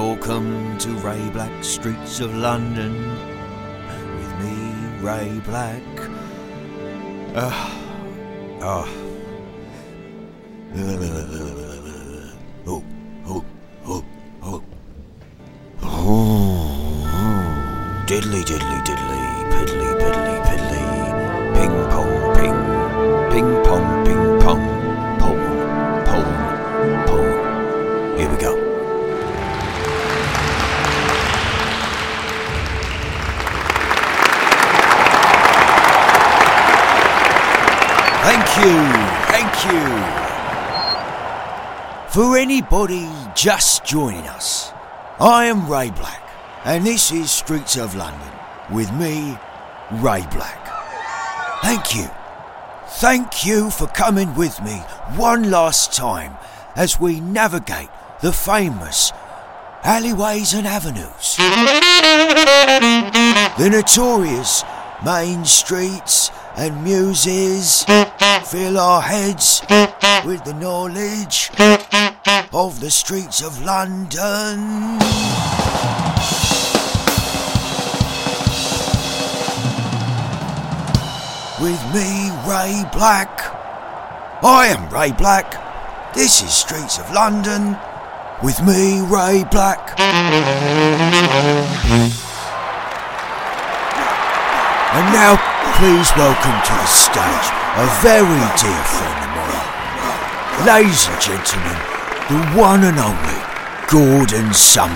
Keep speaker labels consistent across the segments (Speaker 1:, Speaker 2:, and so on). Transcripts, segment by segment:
Speaker 1: Welcome to Ray Black Streets of London with me, Ray Black. Uh, oh. Oh, oh, oh, oh. Oh, diddly, diddly, diddly, anybody just joining us, I am Ray Black, and this is Streets of London with me, Ray Black. Thank you. Thank you for coming with me one last time as we navigate the famous alleyways and avenues. The notorious main streets and muses fill our heads with the knowledge of the streets of London. With me, Ray Black. I am Ray Black. This is Streets of London. With me, Ray Black. And now, please welcome to the stage a very dear friend of mine. Ladies and gentlemen, the one and only Gordon Sumner.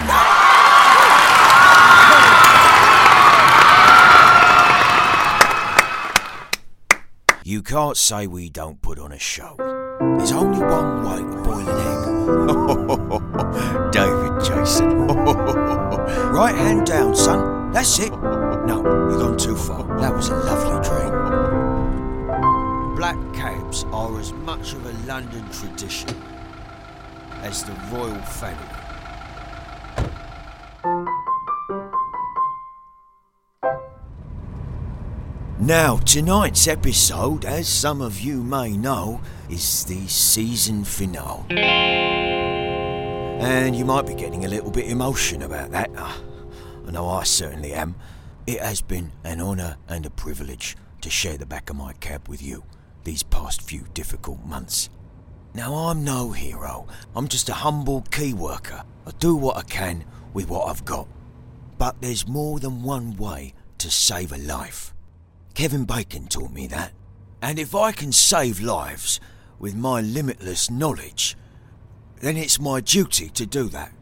Speaker 1: You can't say we don't put on a show. There's only one way to boil an egg. David Jason. right hand down, son. That's it. No, you've gone too far. That was a lovely dream. Black cabs are as much of a London tradition as the royal family. Now, tonight's episode, as some of you may know, is the season finale. And you might be getting a little bit emotional about that. Ah, I know I certainly am. It has been an honour and a privilege to share the back of my cab with you these past few difficult months. Now, I'm no hero. I'm just a humble key worker. I do what I can with what I've got. But there's more than one way to save a life. Kevin Bacon taught me that. And if I can save lives with my limitless knowledge, then it's my duty to do that.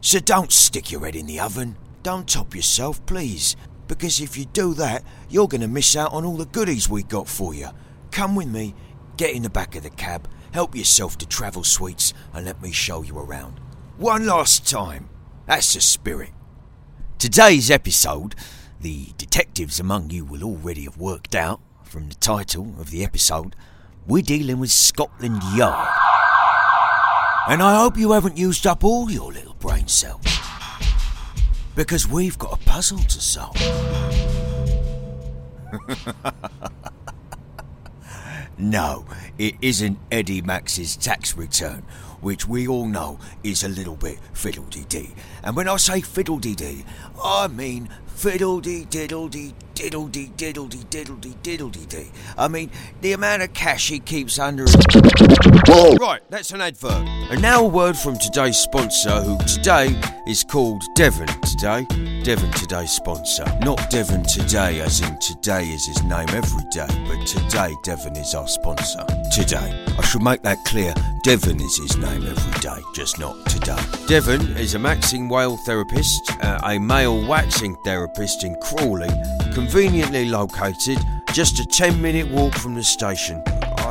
Speaker 1: So don't stick your head in the oven. Don't top yourself, please. Because if you do that, you're going to miss out on all the goodies we got for you. Come with me, get in the back of the cab, help yourself to travel sweets, and let me show you around. One last time. That's the spirit. Today's episode, the detectives among you will already have worked out from the title of the episode, we're dealing with Scotland Yard. And I hope you haven't used up all your little brain cells. Because we've got a puzzle to solve. no, it isn't Eddie Max's tax return, which we all know is a little bit fiddle-dee-dee. And when I say fiddle-dee-dee, I mean fiddle-dee diddle-dee diddle-dee diddle-dee diddle-dee diddle-dee-dee. I mean, the amount of cash he keeps under his... Right, that's an advert. And now a word from today's sponsor, who today is called Devon today. Devon today's sponsor. Not Devon today, as in today is his name every day, but today Devon is our sponsor. Today. I should make that clear. Devon is his name every day, just not today. Devon is a maxing whale therapist, uh, a male waxing therapist in Crawley, conveniently located just a 10 minute walk from the station.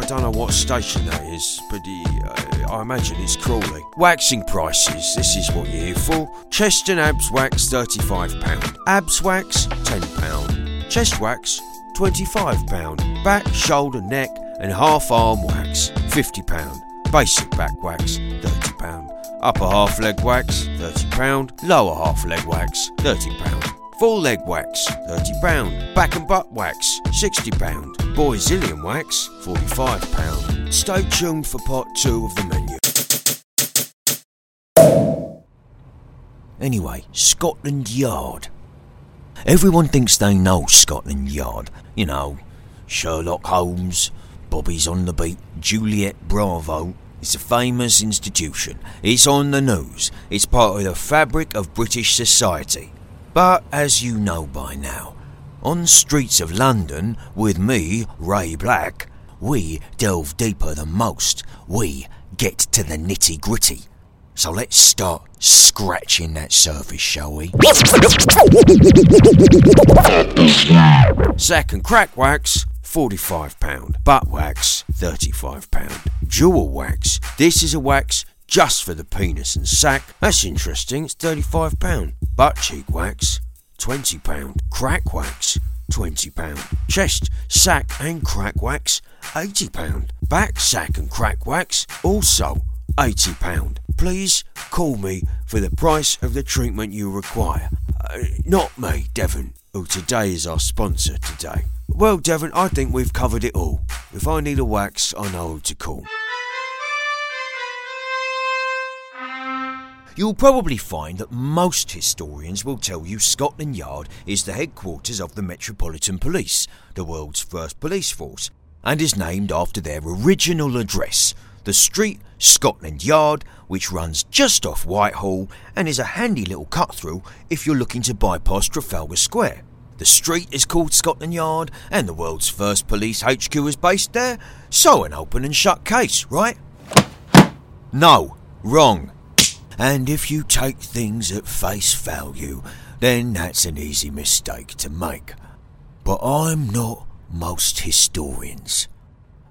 Speaker 1: Don't know what station that is, but uh, I imagine it's Crawley. Waxing prices, this is what you're here for. Chest and abs wax £35. Abs wax £10. Chest wax £25. Back, shoulder, neck, and half arm wax £50. Basic back wax £30. Upper half leg wax £30. Lower half leg wax £30. Full leg wax, £30. Back and butt wax, £60. Boyzilian wax, £45. Stay tuned for part two of the menu. Anyway, Scotland Yard. Everyone thinks they know Scotland Yard. You know, Sherlock Holmes, Bobby's on the beat, Juliet Bravo. It's a famous institution. It's on the news. It's part of the fabric of British society. But as you know by now, on streets of London, with me, Ray Black, we delve deeper than most. We get to the nitty gritty. So let's start scratching that surface, shall we? Sack and crack wax, £45. Butt wax, £35. Jewel wax. This is a wax just for the penis and sack. That's interesting, it's £35. Butt cheek wax, £20. Crack wax, £20. Chest, sack and crack wax, £80. Back sack and crack wax, also £80. Please call me for the price of the treatment you require. Uh, not me, Devon, who today is our sponsor today. Well, Devon, I think we've covered it all. If I need a wax, I know who to call. You'll probably find that most historians will tell you Scotland Yard is the headquarters of the Metropolitan Police, the world's first police force, and is named after their original address, the street Scotland Yard, which runs just off Whitehall and is a handy little cut through if you're looking to bypass Trafalgar Square. The street is called Scotland Yard, and the world's first police HQ is based there, so an open and shut case, right? No, wrong. And if you take things at face value, then that's an easy mistake to make. But I'm not most historians,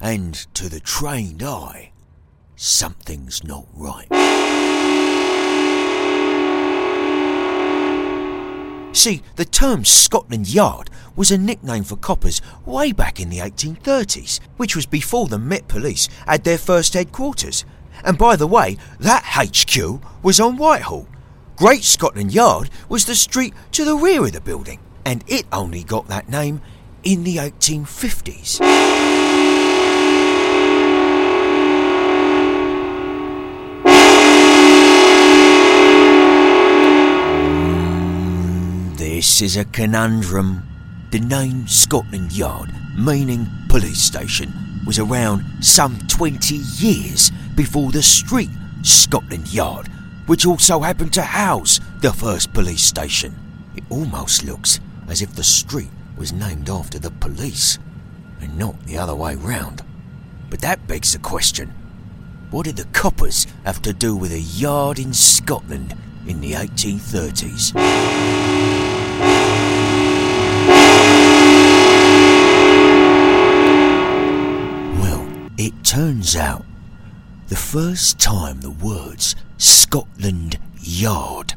Speaker 1: and to the trained eye, something's not right. See, the term Scotland Yard was a nickname for coppers way back in the 1830s, which was before the Met Police had their first headquarters. And by the way, that HQ was on Whitehall. Great Scotland Yard was the street to the rear of the building, and it only got that name in the 1850s. This is a conundrum. The name Scotland Yard, meaning police station, was around some 20 years before the street Scotland Yard, which also happened to house the first police station. It almost looks as if the street was named after the police and not the other way round. But that begs the question what did the coppers have to do with a yard in Scotland in the 1830s? Well, it turns out the first time the words Scotland Yard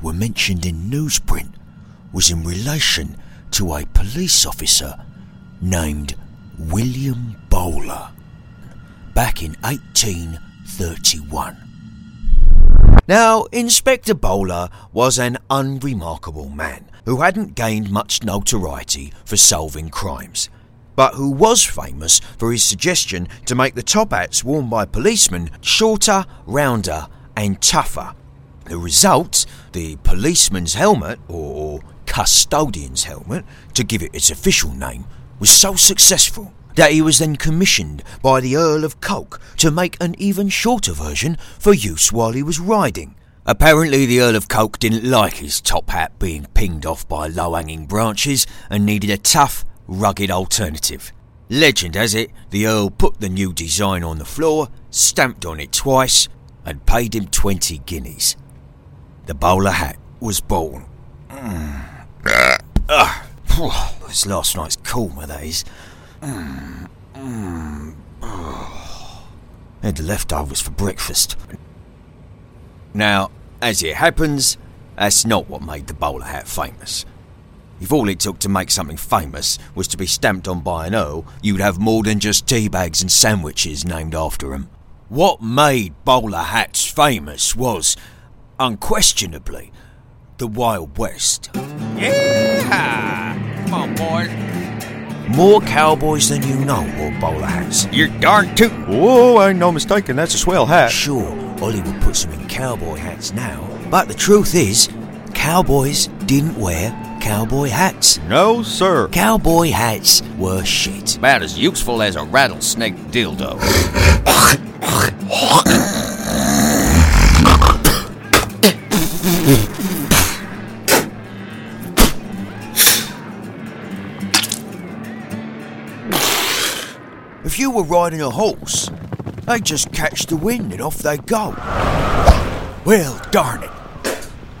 Speaker 1: were mentioned in newsprint was in relation to a police officer named William Bowler back in 1831. Now, Inspector Bowler was an unremarkable man who hadn't gained much notoriety for solving crimes, but who was famous for his suggestion to make the top hats worn by policemen shorter, rounder, and tougher. The result, the policeman's helmet, or custodian's helmet, to give it its official name, was so successful that he was then commissioned by the Earl of Coke to make an even shorter version for use while he was riding. Apparently, the Earl of Coke didn't like his top hat being pinged off by low hanging branches and needed a tough, rugged alternative. Legend has it, the Earl put the new design on the floor, stamped on it twice, and paid him 20 guineas. The bowler hat was born. Mm. Uh, this last night's coma, that is. Mm, mm, oh. Had the leftovers for breakfast. Now, as it happens, that's not what made the bowler hat famous. If all it took to make something famous was to be stamped on by an earl, you'd have more than just tea bags and sandwiches named after him. What made bowler hats famous was, unquestionably, the Wild West.
Speaker 2: Yeah! Come on, boys.
Speaker 1: More cowboys than you know wore bowler hats.
Speaker 2: You're darn tootin'.
Speaker 3: Oh, ain't no mistaking, that's a swell hat.
Speaker 1: Sure, Hollywood puts them in cowboy hats now, But the truth is, cowboys didn't wear cowboy hats.
Speaker 2: No, sir.
Speaker 1: Cowboy hats were shit.
Speaker 3: About as useful as a rattlesnake dildo.
Speaker 1: If you were riding a horse, they'd just catch the wind and off they go. Well, darn it.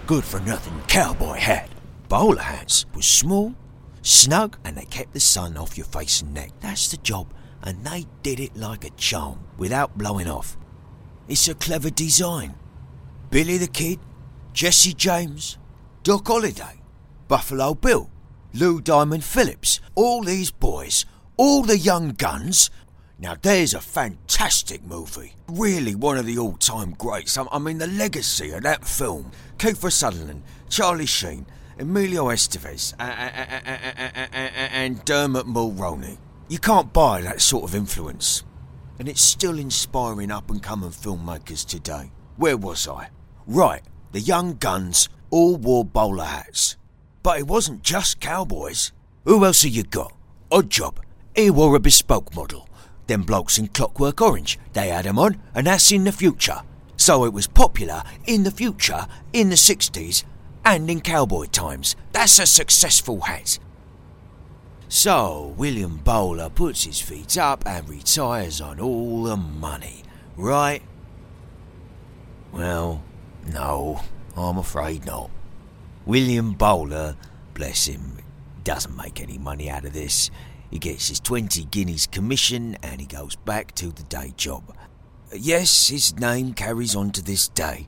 Speaker 1: Good for nothing cowboy hat. Bowler hats was small, snug, and they kept the sun off your face and neck. That's the job, and they did it like a charm, without blowing off. It's a clever design. Billy the Kid, Jesse James, Doc Holliday, Buffalo Bill, Lou Diamond Phillips, all these boys, all the young guns. Now there's a fantastic movie. Really one of the all-time greats. I I mean the legacy of that film. Kiefer Sutherland, Charlie Sheen, Emilio Estevez, and Dermot Mulroney. You can't buy that sort of influence. And it's still inspiring up and coming filmmakers today. Where was I? Right, the young guns all wore bowler hats. But it wasn't just cowboys. Who else have you got? Oddjob. He wore a bespoke model. Them blokes in Clockwork Orange, they had 'em on, and that's in the future. So it was popular in the future, in the 60s, and in cowboy times. That's a successful hat. So, William Bowler puts his feet up and retires on all the money, right? Well, no, I'm afraid not. William Bowler, bless him, doesn't make any money out of this. He gets his 20 guineas commission and he goes back to the day job. Yes, his name carries on to this day,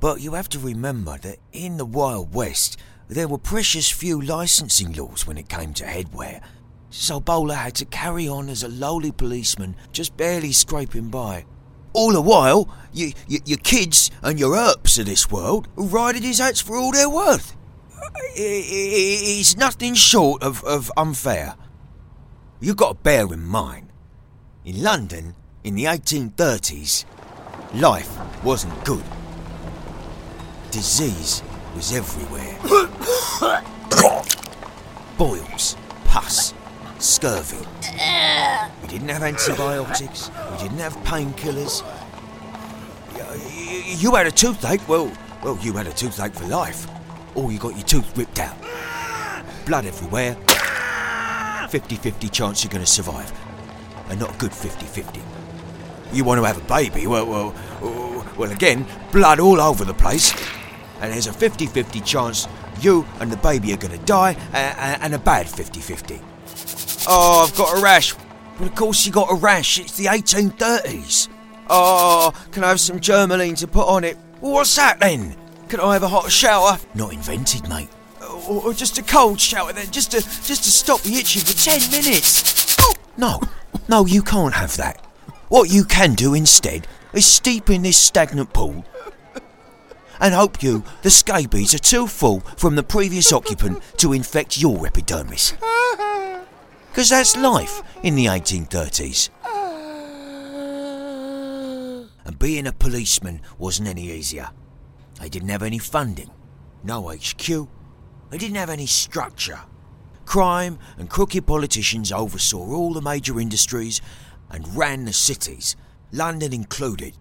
Speaker 1: but you have to remember that in the Wild West, there were precious few licensing laws when it came to headwear. So Bowler had to carry on as a lowly policeman, just barely scraping by. All the while, you, you, your kids and your Earps of this world riding his hats for all they're worth. It's nothing short of, of unfair. You've got to bear in mind, in London in the 1830s, life wasn't good. Disease was everywhere. Boils, pus, scurvy. We didn't have antibiotics, we didn't have painkillers. You had a toothache, well, well, you had a toothache for life. Or you got your tooth ripped out. Blood everywhere. 50 50 chance you're going to survive. And not a good 50 50. You want to have a baby, well, well, well, well, again, blood all over the place. And there's a 50 50 chance you and the baby are to die, a- a- and a bad 50 50. Oh, I've got a rash. Well, of course you got a rash. It's the 1830s. Oh, can I have some Germolene to put on it? What's that then? Can I have a hot shower? Not invented, mate. Or, or just a cold shower then, just to just to stop the itching for ten minutes. Oh, no, no, you can't have that. What you can do instead is steep in this stagnant pool and hope you the scabies are too full from the previous occupant to infect your epidermis. Because that's life in the 1830s. And being a policeman wasn't any easier. They didn't have any funding, no HQ, they didn't have any structure. Crime and crooked politicians oversaw all the major industries and ran the cities, London included.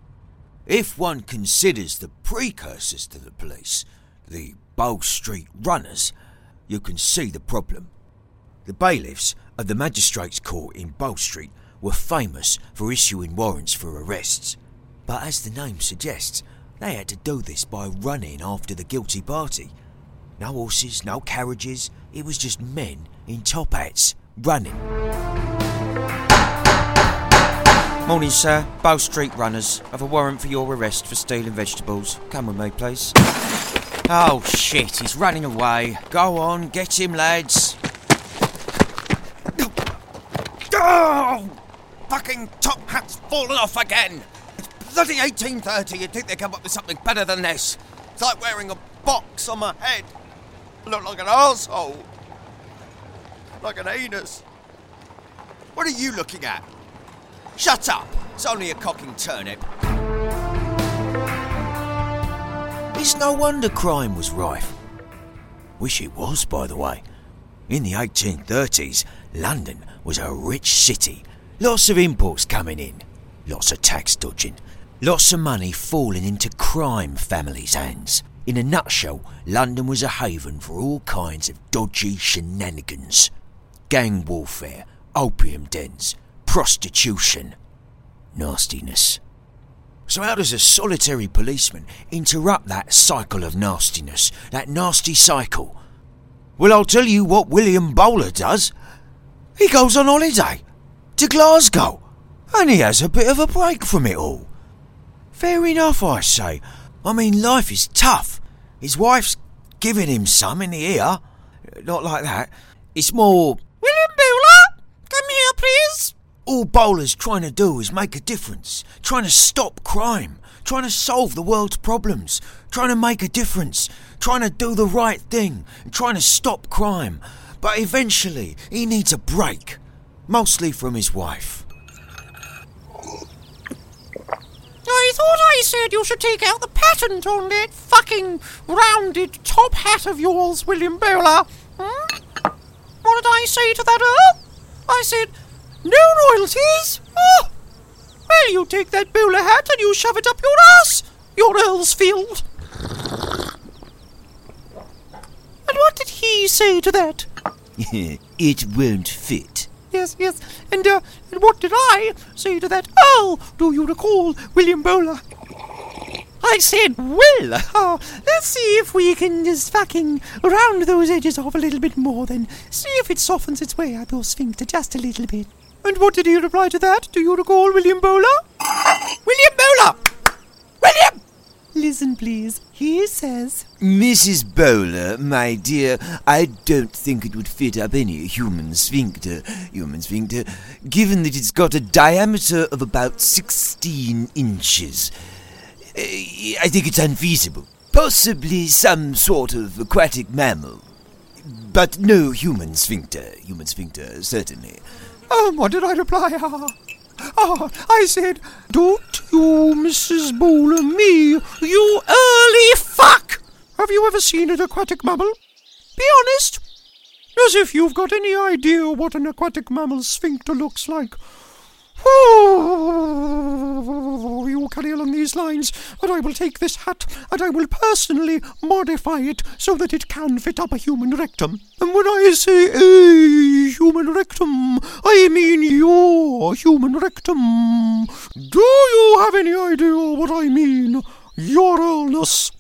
Speaker 1: If one considers the precursors to the police, the Bow Street runners, you can see the problem. The bailiffs of the Magistrates' Court in Bow Street were famous for issuing warrants for arrests. But as the name suggests, they had to do this by running after the guilty party. No horses, no carriages, it was just men in top hats running.
Speaker 4: Morning, sir. Bow Street runners. I've a warrant for your arrest for stealing vegetables. Come with me, please. Oh, shit, he's running away.
Speaker 1: Go on, get him, lads. Oh! Fucking top hat's fallen off again. It's bloody 1830. You'd think they'd come up with something better than this. It's like wearing a box on my head. I look like an asshole. Like an anus. What are you looking at? Shut up. It's only a cocking turnip. It's no wonder crime was rife. Wish it was, by the way. In the 1830s, London was a rich city. Lots of imports coming in, lots of tax dodging, lots of money falling into crime families' hands. In a nutshell, London was a haven for all kinds of dodgy shenanigans gang warfare, opium dens, prostitution, nastiness. So, how does a solitary policeman interrupt that cycle of nastiness, that nasty cycle? Well, I'll tell you what William Bowler does. He goes on holiday to Glasgow, and he has a bit of a break from it all. Fair enough, I say. I mean, life is tough. His wife's giving him some in the ear. Not like that. It's more,
Speaker 2: William Bowler, come here, please.
Speaker 1: All Bowler's trying to do is make a difference, trying to stop crime, trying to solve the world's problems, trying to make a difference, trying to do the right thing, trying to stop crime. But eventually, he needs a break, mostly from his wife.
Speaker 2: I thought I said you should take out the patent on that fucking rounded top hat of yours, William Bowler. Hmm? What did I say to that Earl? I said, no royalties. Oh. Well, you take that bowler hat and you shove it up your ass, your Earl's field. And what did he say to that?
Speaker 1: it won't fit.
Speaker 2: Yes, yes. And, uh, and what did I say to that Earl? Do you recall, William Bowler? I said, well, uh, let's see if we can just fucking round those edges off a little bit more, then see if it softens its way up your sphincter just a little bit. And what did he reply to that? Do you recall, William Bowler? William Bowler! William! Listen, please. He says,
Speaker 1: Mrs. Bowler, my dear, I don't think it would fit up any human sphincter, human sphincter, given that it's got a diameter of about 16 inches. Uh, I think it's unfeasible. Possibly some sort of aquatic mammal. But no human sphincter. Human sphincter, certainly.
Speaker 2: Um, what did I reply? Ah, ah, I said, Don't you, Mrs. Bowler, me, you early fuck! Have you ever seen an aquatic mammal? Be honest. As if you've got any idea what an aquatic mammal's sphincter looks like. Oh, you carry along these lines, and I will take this hat and I will personally modify it so that it can fit up a human rectum. And when I say a human rectum, I mean your human rectum. Do you have any idea what I mean? Your illness.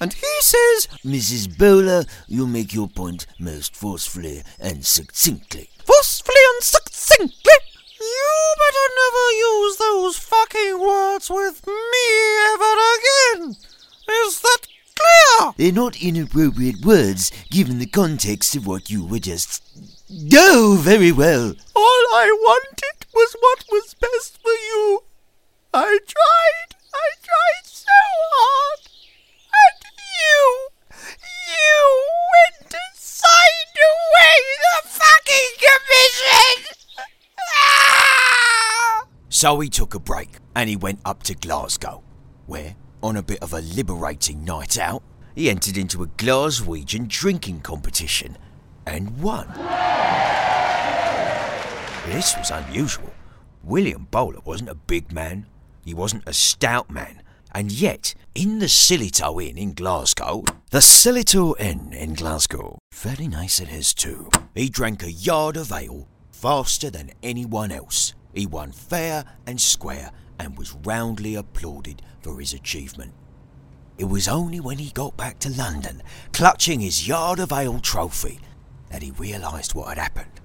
Speaker 2: And he says,
Speaker 1: Mrs. Bowler, you make your point most forcefully and succinctly.
Speaker 2: forcefully and succinctly, you better never use those fucking words with me ever again. Is that clear?
Speaker 1: They're not inappropriate words given the context of what you were just. Oh, very well.
Speaker 2: All I wanted was what was best for you. I tried. I tried so hard. And you, you went and signed away the fucking commission.
Speaker 1: So he took a break and he went up to Glasgow, where, on a bit of a liberating night out, he entered into a Glaswegian drinking competition and won. This was unusual. William Bowler wasn't a big man, he wasn't a stout man, and yet, in the Sillitoe Inn in Glasgow, the Sillitoe Inn in Glasgow, very nice it is too, he drank a yard of ale faster than anyone else. He won fair and square and was roundly applauded for his achievement. It was only when he got back to London, clutching his yard of ale trophy, that he realised what had happened.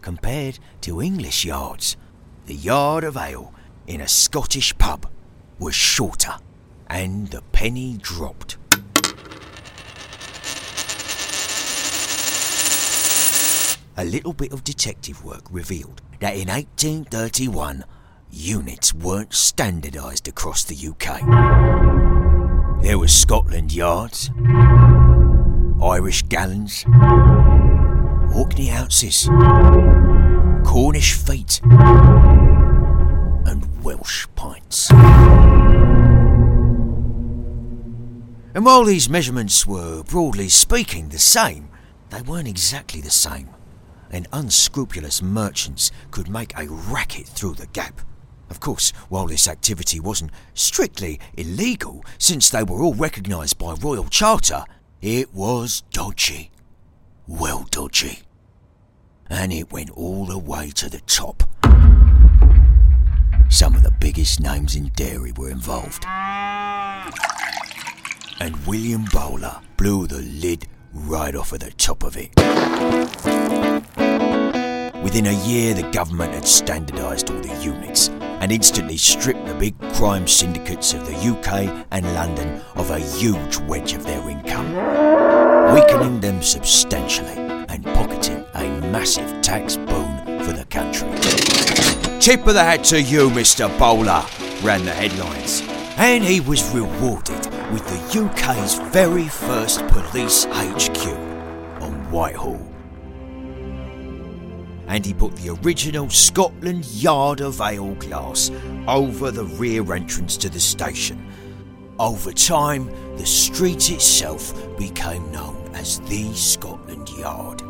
Speaker 1: Compared to English yards, the yard of ale in a Scottish pub was shorter, and the penny dropped. A little bit of detective work revealed that in 1831, units weren't standardised across the UK. There was Scotland Yards, Irish gallons, Orkney ounces, Cornish feet, and Welsh pints. And while these measurements were broadly speaking the same, they weren't exactly the same, and unscrupulous merchants could make a racket through the gap. Of course, while this activity wasn't strictly illegal, since they were all recognised by Royal Charter, it was dodgy. Well dodgy. And it went all the way to the top. Some of the biggest names in dairy were involved. And William Bowler blew the lid right off of the top of it. Within a year, the government had standardised all the units and instantly stripped the big crime syndicates of the UK and London of a huge wedge of their income, weakening them substantially and pocketing a massive tax boon for the country. Tip of the hat to you, Mr. Bowler, ran the headlines. And he was rewarded with the UK's very first police HQ on Whitehall and he put the original Scotland Yard of Ale glass over the rear entrance to the station. Over time, the street itself became known as the Scotland Yard.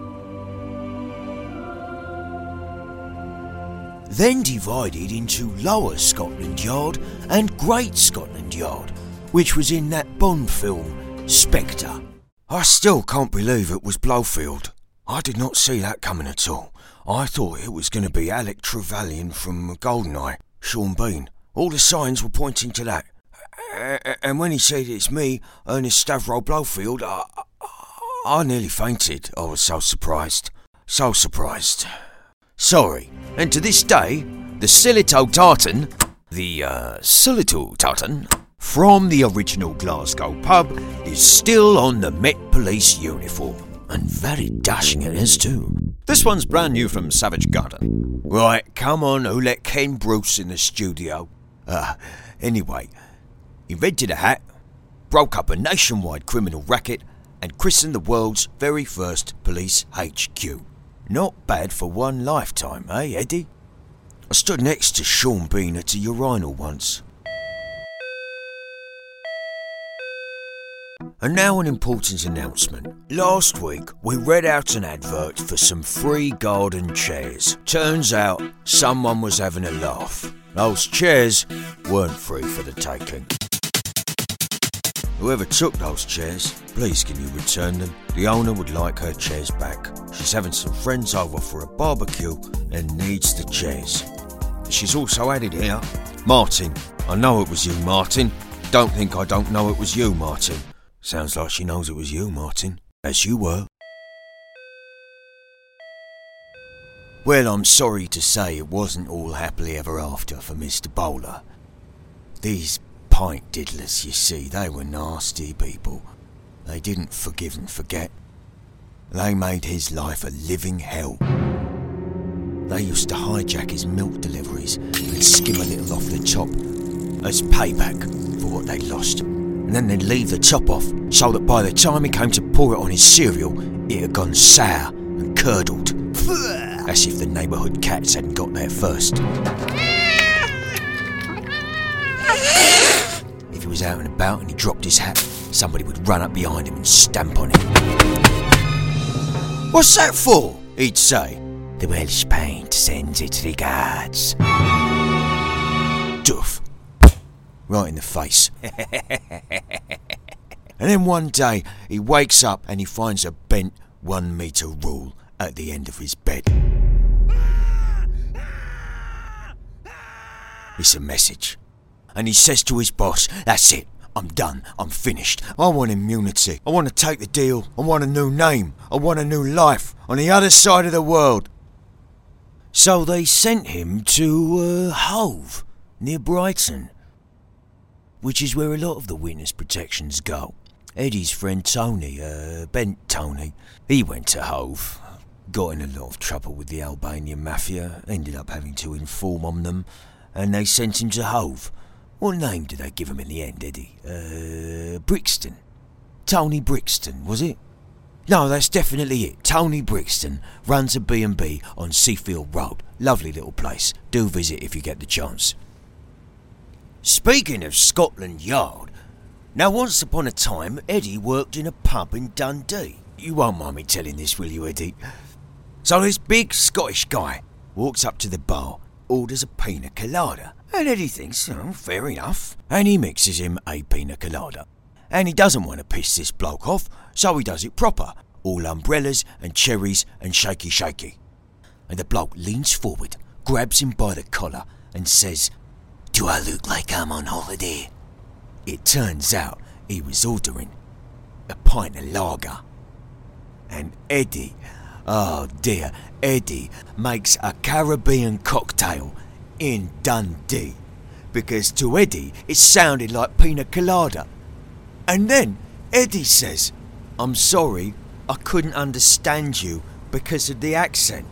Speaker 1: Then divided into Lower Scotland Yard and Great Scotland Yard, which was in that Bond film, Spectre. I still can't believe it was Blofeld. I did not see that coming at all. I thought it was going to be Alec Trevelyan from Goldeneye, Sean Bean. All the signs were pointing to that. And when he said it's me, Ernest Stavro Blofeld, I, I nearly fainted. I was so surprised. So surprised. Sorry. And to this day, the Sillitoe Tartan, the uh, Sillitoe Tartan, from the original Glasgow pub, is still on the Met Police uniform. And very dashing it is, too.
Speaker 3: This one's brand new from Savage Garden.
Speaker 1: Right, come on, who let Ken Bruce in the studio? Uh, anyway, he rented a hat, broke up a nationwide criminal racket, and christened the world's very first police HQ. Not bad for one lifetime, eh, Eddie? I stood next to Sean Bean at a urinal once. And now an important announcement. Last week we read out an advert for some free garden chairs. Turns out someone was having a laugh. Those chairs weren't free for the taking. Whoever took those chairs, please can you return them? The owner would like her chairs back. She's having some friends over for a barbecue and needs the chairs. She's also added here, Martin. I know it was you, Martin. Don't think I don't know it was you, Martin. Sounds like she knows it was you, Martin. As you were. Well, I'm sorry to say it wasn't all happily ever after for Mr. Bowler. These pint diddlers, you see, they were nasty people. They didn't forgive and forget. They made his life a living hell. They used to hijack his milk deliveries and skim a little off the top as payback for what they'd lost. And then they'd leave the top off so that by the time he came to pour it on his cereal, it had gone sour and curdled. As if the neighbourhood cats hadn't got there first. He was out and about and he dropped his hat, somebody would run up behind him and stamp on it. What's that for? He'd say. The Welsh paint sends its regards. Duff. Right in the face. and then one day he wakes up and he finds a bent one metre rule at the end of his bed. It's a message. And he says to his boss, That's it. I'm done. I'm finished. I want immunity. I want to take the deal. I want a new name. I want a new life on the other side of the world. So they sent him to uh, Hove, near Brighton, which is where a lot of the witness protections go. Eddie's friend Tony, uh, Bent Tony, he went to Hove, got in a lot of trouble with the Albanian mafia, ended up having to inform on them, and they sent him to Hove. What name did they give him in the end, Eddie? Uh, Brixton. Tony Brixton, was it? No, that's definitely it. Tony Brixton runs a B&B on Seafield Road. Lovely little place. Do visit if you get the chance. Speaking of Scotland Yard, Now, once upon a time, Eddie worked in a pub in Dundee. You won't mind me telling this, will you, Eddie? So this big Scottish guy walks up to the bar, orders a pina colada, and Eddie thinks, oh, fair enough, and he mixes him a pina colada. And he doesn't want to piss this bloke off, so he does it proper, all umbrellas and cherries and shaky shaky. And the bloke leans forward, grabs him by the collar, and says, Do I look like I'm on holiday? It turns out he was ordering a pint of lager. And Eddie, oh dear, Eddie makes a Caribbean cocktail in Dundee. Because to Eddie it sounded like pina colada. And then Eddie says, I'm sorry, I couldn't understand you because of the accent.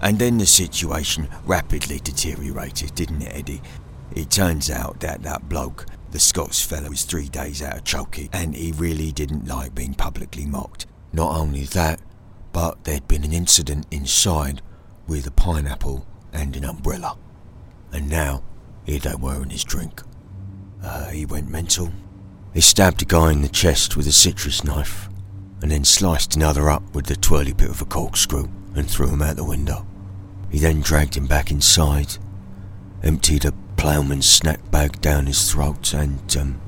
Speaker 1: And then the situation rapidly deteriorated, didn't it, Eddie? It turns out that that bloke the Scots fellow was three days out of chokey, and he really didn't like being publicly mocked. Not only that, but there'd been an incident inside with a pineapple and an umbrella. And now, here they were in his drink. Uh, he went mental. He stabbed a guy in the chest with a citrus knife, and then sliced another up with the twirly bit of a corkscrew and threw him out the window. He then dragged him back inside, emptied a ploughman's snack bag down his throat and um,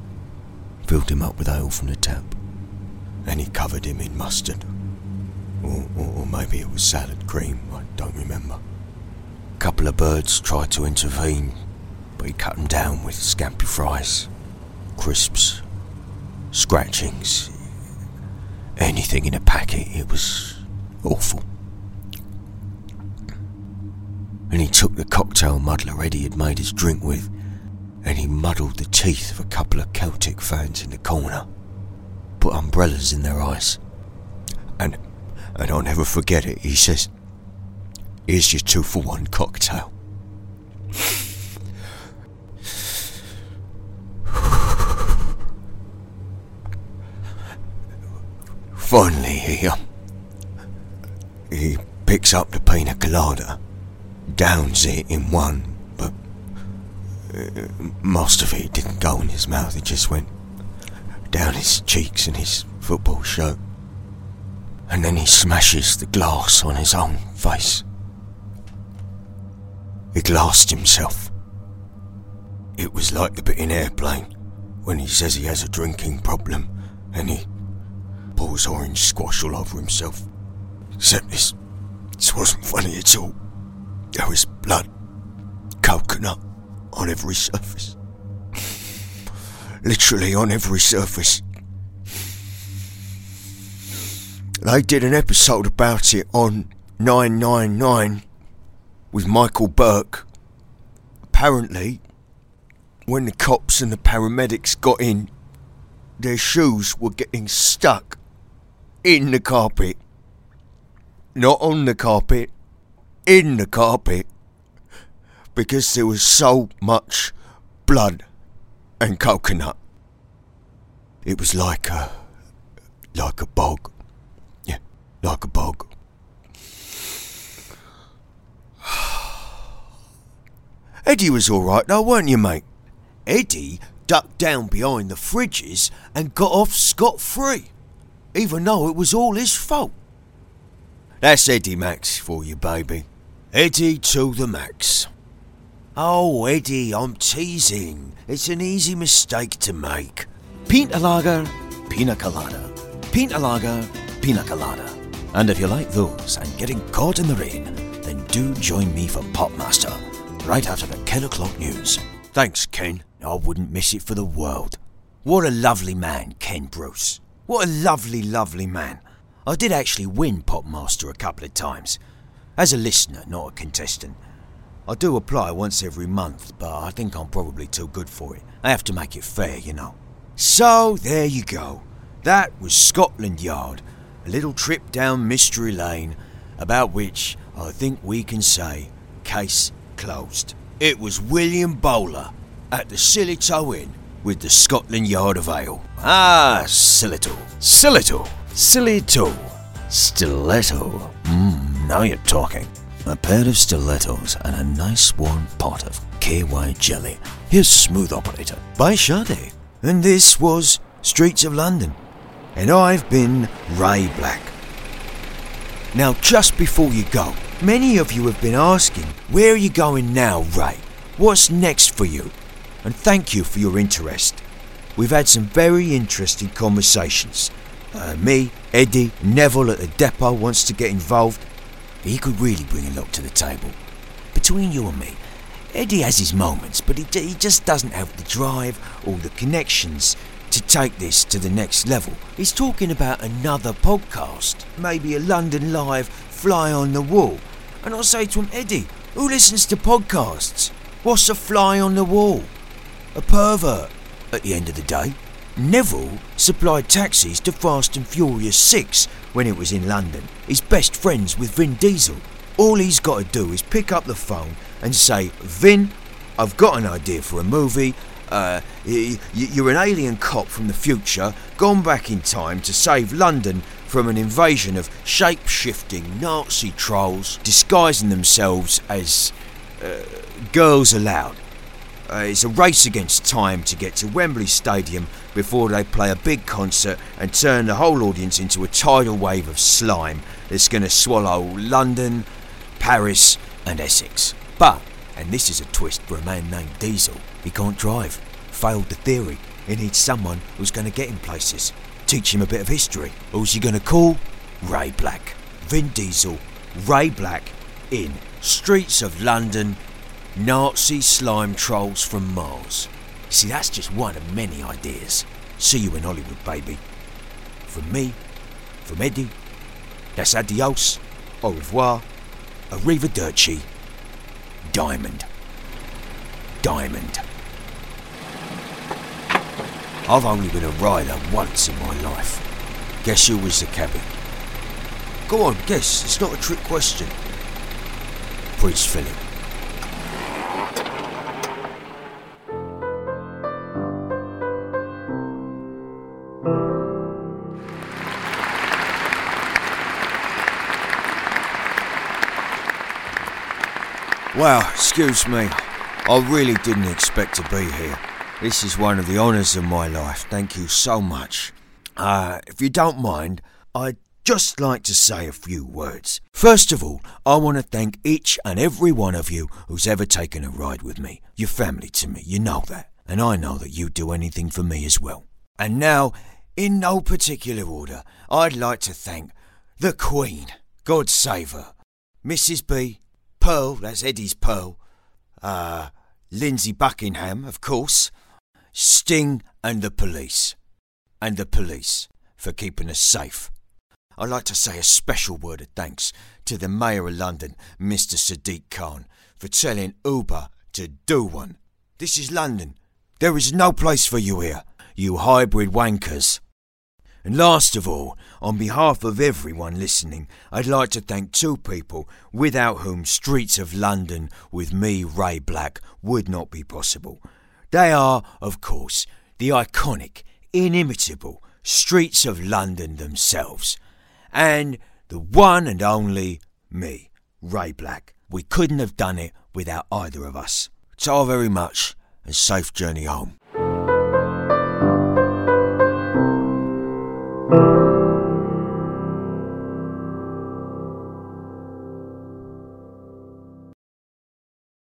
Speaker 1: filled him up with ale from the tap. And he covered him in mustard. Or, or, or maybe it was salad cream, I don't remember. A couple of birds tried to intervene, but he cut them down with scampi fries, crisps, scratchings, anything in a packet. It was awful. and he took the cocktail muddler Eddie had made his drink with, and he muddled the teeth of a couple of Celtic fans in the corner, put umbrellas in their eyes, and and I'll never forget it. He says, "Here's your two for one cocktail." Finally, he um, he picks up the pina colada downs it in one, but uh, most of it didn't go in his mouth. It just went down his cheeks and his football shirt. And then he smashes the glass on his own face. He glassed himself. It was like the bit in Airplane when he says he has a drinking problem and he pours orange squash all over himself. Except this, this wasn't funny at all. There was blood, coconut on every surface. Literally on every surface. They did an episode about it on 999 with Michael Buerk. Apparently, when the cops and the paramedics got in, their shoes were getting stuck in the carpet. Not on the carpet, in the carpet because there was so much blood and coconut. It was like a like a bog. Yeah, like a bog. Eddie was all right though, weren't you, mate? Eddie ducked down behind the fridges and got off scot free, even though it was all his fault. That's Eddie Max for you, baby. Eddie to the max. Oh, Eddie, I'm teasing. It's an easy mistake to make.
Speaker 3: Pina lager, pina colada. Pina lager, pina colada. And if you like those and getting caught in the rain, then do join me for Popmaster, right after the 10 o'clock news.
Speaker 1: Thanks, Ken. I wouldn't miss it for the world. What a lovely man, Ken Bruce. What a lovely, lovely man. I did actually win Popmaster a couple of times. As a listener, not a contestant. I do apply once every month, but I think I'm probably too good for it. I have to make it fair, you know. So, there you go. That was Scotland Yard, a little trip down mystery lane, about which I think we can say case closed. It was William Bowler at the Sillitoe Inn with the Scotland Yard of Ale. Ah, Sillitoe, Sillitoe, Sillitoe, Stiletto. Mmm. Now you're talking. A pair of stilettos and a nice warm pot of KY jelly. Here's Smooth Operator by Sade. And this was Streets of London. And I've been Ray Black. Now, just before you go, many of you have been asking, where are you going now, Ray? What's next for you? And thank you for your interest. We've had some very interesting conversations. Uh, me, Eddie, Neville at the depot wants to get involved. He could really bring a lot to the table. Between you and me, Eddie has his moments, but he, he just doesn't have the drive or the connections to take this to the next level. He's talking about another podcast, maybe a London Live fly on the wall. And I'll say to him, Eddie, who listens to podcasts? What's a fly on the wall? A pervert, at the end of the day. Neville supplied taxis to Fast and Furious 6 when it was in London. He's best friends with Vin Diesel. All he's got to do is pick up the phone and say, Vin, I've got an idea for a movie. Uh, you're an alien cop from the future, gone back in time to save London from an invasion of shape shifting Nazi trolls disguising themselves as uh, Girls Aloud. Uh, it's a race against time to get to Wembley Stadium before they play a big concert and turn the whole audience into a tidal wave of slime that's going to swallow London, Paris, and Essex. But, and this is a twist for a man named Diesel, he can't drive. Failed the theory. He needs someone who's going to get him places. Teach him a bit of history. Who's he going to call? Ray Black. Vin Diesel, Ray Black, in Streets of London Nazi slime trolls from Mars. See, that's just one of many ideas. See you in Hollywood, baby. From me, from Eddie, that's adios, au revoir, arrivederci, Diamond. Diamond. I've only been a rider once in my life. Guess who was the cabby? Go on, guess. It's not a trick question. Prince Philip. Well, excuse me. I really didn't expect to be here. This is one of the honours of my life. Thank you so much. Uh, if you don't mind, I'd just like to say a few words. First of all, I want to thank each and every one of you who's ever taken a ride with me. You're family to me, you know that. And I know that you'd do anything for me as well. And now, in no particular order, I'd like to thank the Queen, God save her, Mrs. B, Pearl, that's Eddie's Pearl. Uh, Lindsey Buckingham, of course. Sting and the police. And the police for keeping us safe. I'd like to say a special word of thanks to the Mayor of London, Mr. Sadiq Khan, for telling Uber to do one. This is London. There is no place for you here, you hybrid wankers. And last of all, on behalf of everyone listening, I'd like to thank two people without whom Streets of London with me, Ray Black, would not be possible. They are, of course, the iconic, inimitable Streets of London themselves, and the one and only me, Ray Black. We couldn't have done it without either of us. So very much, and safe journey home.